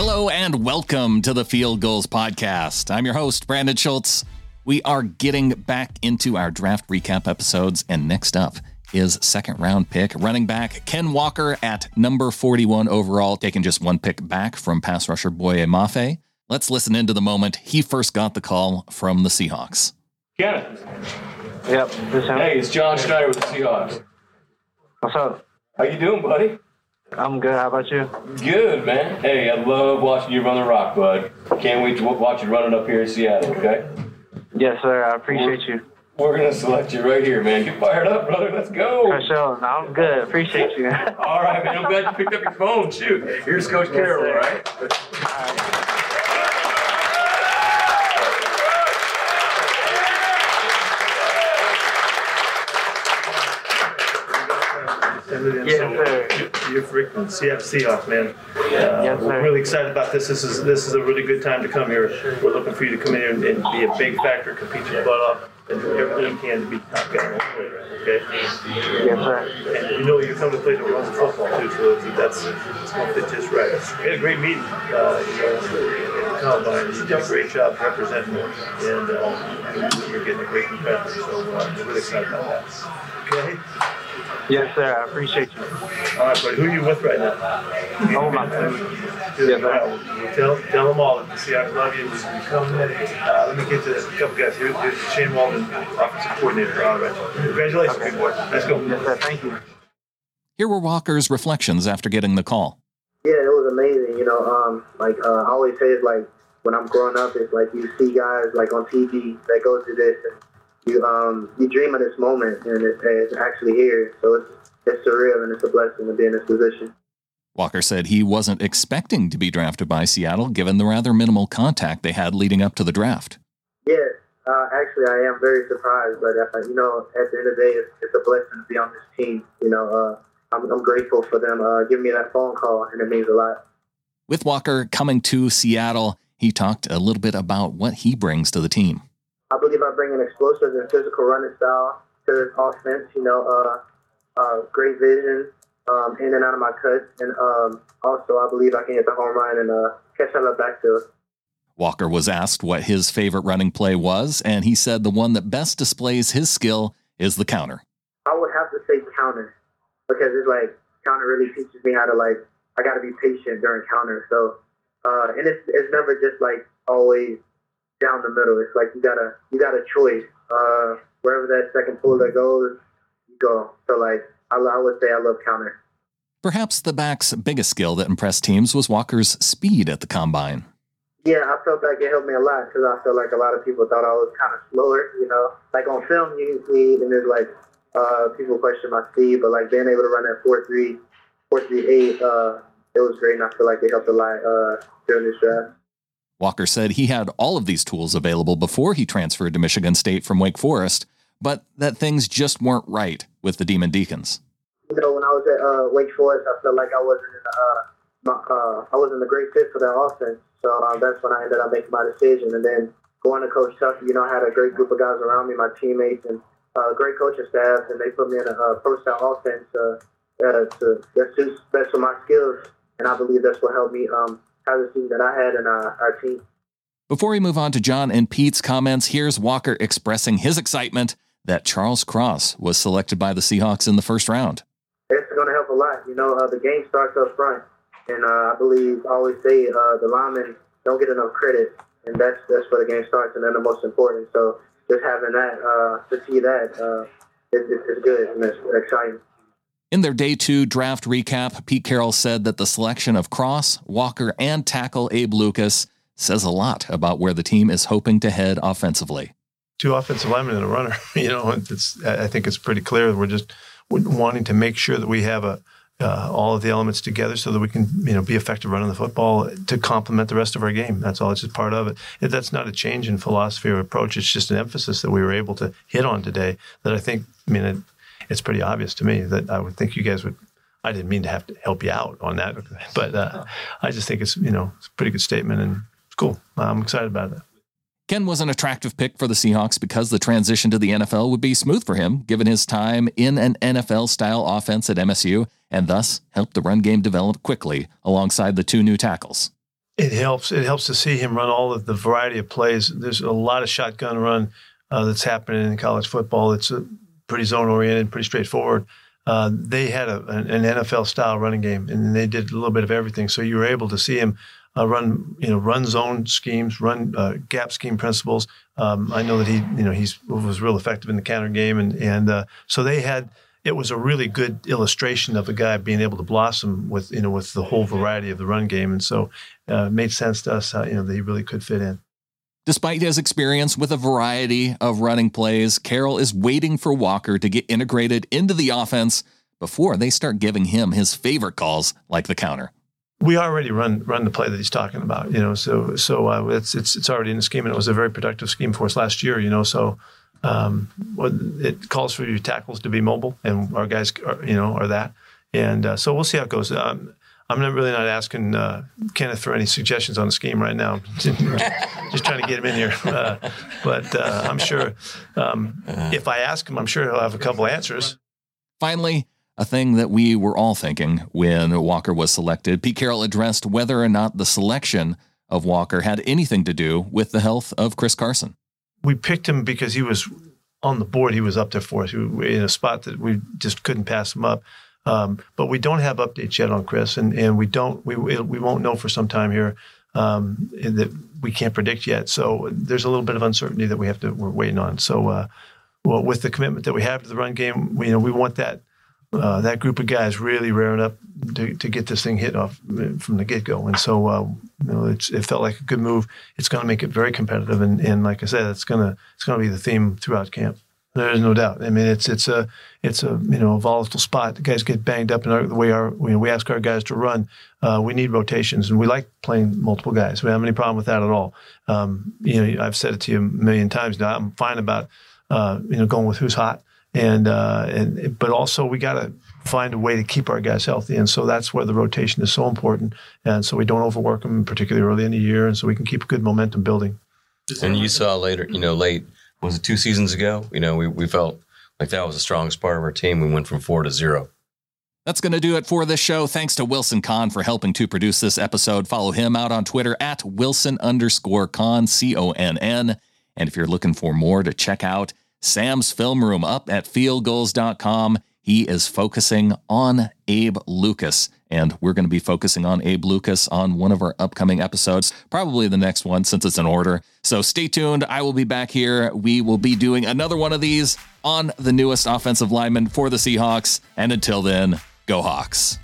Hello and welcome to the Field Gulls Podcast. I'm your host, Brandon Schultz. We are getting back into our draft recap episodes, and next up is second round pick running back Ken Walker at number 41 overall, taking just one pick back from pass rusher Boye Mafe. Let's listen into the moment he first got the call from the Seahawks. Ken, Yep. This hey, it's John Schneider with the Seahawks. What's up? How you doing, buddy? I'm good. How about you? Good, man. Hey, I love watching you run the rock, bud. Can't wait to w- watch you running up here in Seattle, okay? Yes, sir. I appreciate you. We're going to select you right here, man. Get fired up, brother. Let's go. For sure. No, I'm good. Appreciate you. All right, man. I'm glad you picked up your phone. Shoot. Here's Coach Carroll, all right? Yes, sir. You're freaking Seattle Seahawks, man. Uh, Yes, we're really excited about this. This is this is a really good time to come here. We're looking for you to come in here and, and be a big factor, compete your butt off, and do everything you can to be top guy. Okay. Yes, sir. And you know you're coming to play the runs of football too, so that's it's going to fit just right. We had a great meeting, uh, you know, at the combine. You did a great job representing them, and uh, you're getting a great competitor. So uh, we're really excited about that. Okay. Yes, sir. I appreciate you. All right, buddy. Who are you with right now? Oh, my family. Yeah, well, tell, tell them all that the Seahawks love you. You come in. Uh, let me get to a couple guys. Here, here's Shane Waldron, offensive coordinator. All right. Congratulations, big boy. Let's go. Yes, sir. Thank you. Here were Walker's reflections after getting the call. Yeah, it was amazing. You know, um, like uh, I always say, it's like when I'm growing up, it's like you see guys like on TV that go through this, and you um, you dream of this moment, and it, it's actually here. So it's it's surreal, and it's a blessing to be in this position. Walker said he wasn't expecting to be drafted by Seattle given the rather minimal contact they had leading up to the draft. Yeah, uh, actually, I am very surprised, but uh, you know, at the end of the day, it's, it's a blessing to be on this team. You know, uh, I'm, I'm grateful for them uh, giving me that phone call, and it means a lot. With Walker coming to Seattle, he talked a little bit about what he brings to the team. I believe I bring an explosive and physical running style to this offense. You know, uh, uh, great vision um, in and out of my cuts, and um, also I believe I can hit the home run and uh, catch out of the backfield. Walker was asked what his favorite running play was, and he said the one that best displays his skill is the counter. I would have to say counter because it's like counter really teaches me how to like I got to be patient during counter. So uh, and it's it's never just like always down the middle. It's like you got a you got a choice. Uh, wherever that second puller goes, you go. So like I, I would say I love counter. Perhaps the back's biggest skill that impressed teams was Walker's speed at the combine. Yeah, I felt like it helped me a lot because I felt like a lot of people thought I was kind of slower. You know, like on film you can see, and there's like uh, people question my speed, but like being able to run that four three, four three eight, uh, it was great, and I feel like it helped a lot uh, during this draft. Walker said he had all of these tools available before he transferred to Michigan State from Wake Forest, but that things just weren't right with the Demon Deacons. You know, when I was at uh, Wake Forest, I felt like I wasn't in uh, my, uh, I wasn't a great fit for that offense. So uh, that's when I ended up making my decision. And then going to Coach Tucker, you know, I had a great group of guys around me, my teammates, and uh, great coaching staff, and they put me in a uh, pro style offense uh, uh, to, that suits best for my skills. And I believe that's what helped me um, season that I had and uh, our team. Before we move on to John and Pete's comments, here's Walker expressing his excitement that Charles Cross was selected by the Seahawks in the first round. It's going to help a lot. You know, uh, the game starts up front, and uh, I believe I always say uh, the linemen don't get enough credit, and that's that's where the game starts, and they're the most important. So just having that uh, to see that uh, is, is, is good and it's exciting. In their day two draft recap, Pete Carroll said that the selection of Cross, Walker, and tackle Abe Lucas says a lot about where the team is hoping to head offensively. two offensive linemen and a runner. You know, it's I think it's pretty clear that we're just wanting to make sure that we have a uh, all of the elements together so that we can you know be effective running the football to complement the rest of our game. That's all. It's just part of it. It- That's not a change in philosophy or approach. It's just an emphasis that we were able to hit on today. That I think. I mean, it's pretty obvious to me that I would think you guys would. I didn't mean to have to help you out on that, but uh, I just think it's you know it's a pretty good statement and it's cool. I'm excited about it. Ken was an attractive pick for the Seahawks because the transition to the NFL would be smooth for him, given his time in an NFL style offense at MSU, and thus helped the run game develop quickly alongside the two new tackles. It helps. It helps to see him run all of the variety of plays. There's a lot of shotgun run uh, that's happening in college football. It's a pretty zone oriented, pretty straightforward. Uh, they had a, an NFL style running game, and they did a little bit of everything. So you were able to see him uh, run, you know, run zone schemes, run uh, gap scheme principles. Um, I know that he, you know, he's was real effective in the counter game, and and uh, so they had. It was a really good illustration of a guy being able to blossom with, you know, with the whole variety of the run game, and so uh, it made sense to us, you know, that he really could fit in. Despite his experience with a variety of running plays, Carroll is waiting for Walker to get integrated into the offense before they start giving him his favorite calls like the counter we already run run the play that he's talking about, you know. So so uh, it's it's it's already in the scheme, and it was a very productive scheme for us last year, you know. So um, it calls for your tackles to be mobile, and our guys, are, you know, are that. And uh, so we'll see how it goes. Um, I'm not really not asking uh, Kenneth for any suggestions on the scheme right now. Just trying to get him in here, uh, but uh, I'm sure um, if I ask him, I'm sure he'll have a couple answers. Finally a thing that we were all thinking when Walker was selected. Pete Carroll addressed whether or not the selection of Walker had anything to do with the health of Chris Carson. We picked him because he was on the board. He was up there for us. In a spot that we just couldn't pass him up. Um, but we don't have updates yet on Chris, and, and we don't we we won't know for some time here um, that we can't predict yet. So there's a little bit of uncertainty that we have to we're waiting on. So uh, well, with the commitment that we have to the run game, we, you know we want that uh, that group of guys really raring up to, to get this thing hit off uh, from the get go. And so, uh, you know, it felt like a good move. It's going to make it very competitive, and, and like I said, it's to it's going to be the theme throughout camp. There is no doubt. I mean, it's it's a it's a you know a volatile spot. The guys get banged up, and the way our you know, we ask our guys to run, uh, we need rotations, and we like playing multiple guys. We don't have any problem with that at all. Um, you know, I've said it to you a million times now. I'm fine about uh, you know going with who's hot and uh, and but also we got to find a way to keep our guys healthy, and so that's where the rotation is so important, and so we don't overwork them, particularly early in the year, and so we can keep good momentum building. And you saw later, you know, late was it two seasons ago? You know, we we felt like that was the strongest part of our team. We went from four to zero. That's going to do it for this show. Thanks to Wilson Conn for helping to produce this episode. Follow him out on Twitter at Wilson underscore Conn, C O N N. And if you're looking for more to check out, Sam's Film Room up at fieldgulls.com. He is focusing on Abe Lucas, and we're going to be focusing on Abe Lucas on one of our upcoming episodes, probably the next one since it's in order. So stay tuned. I will be back here. We will be doing another one of these on the newest offensive lineman for the Seahawks. And until then, go Hawks.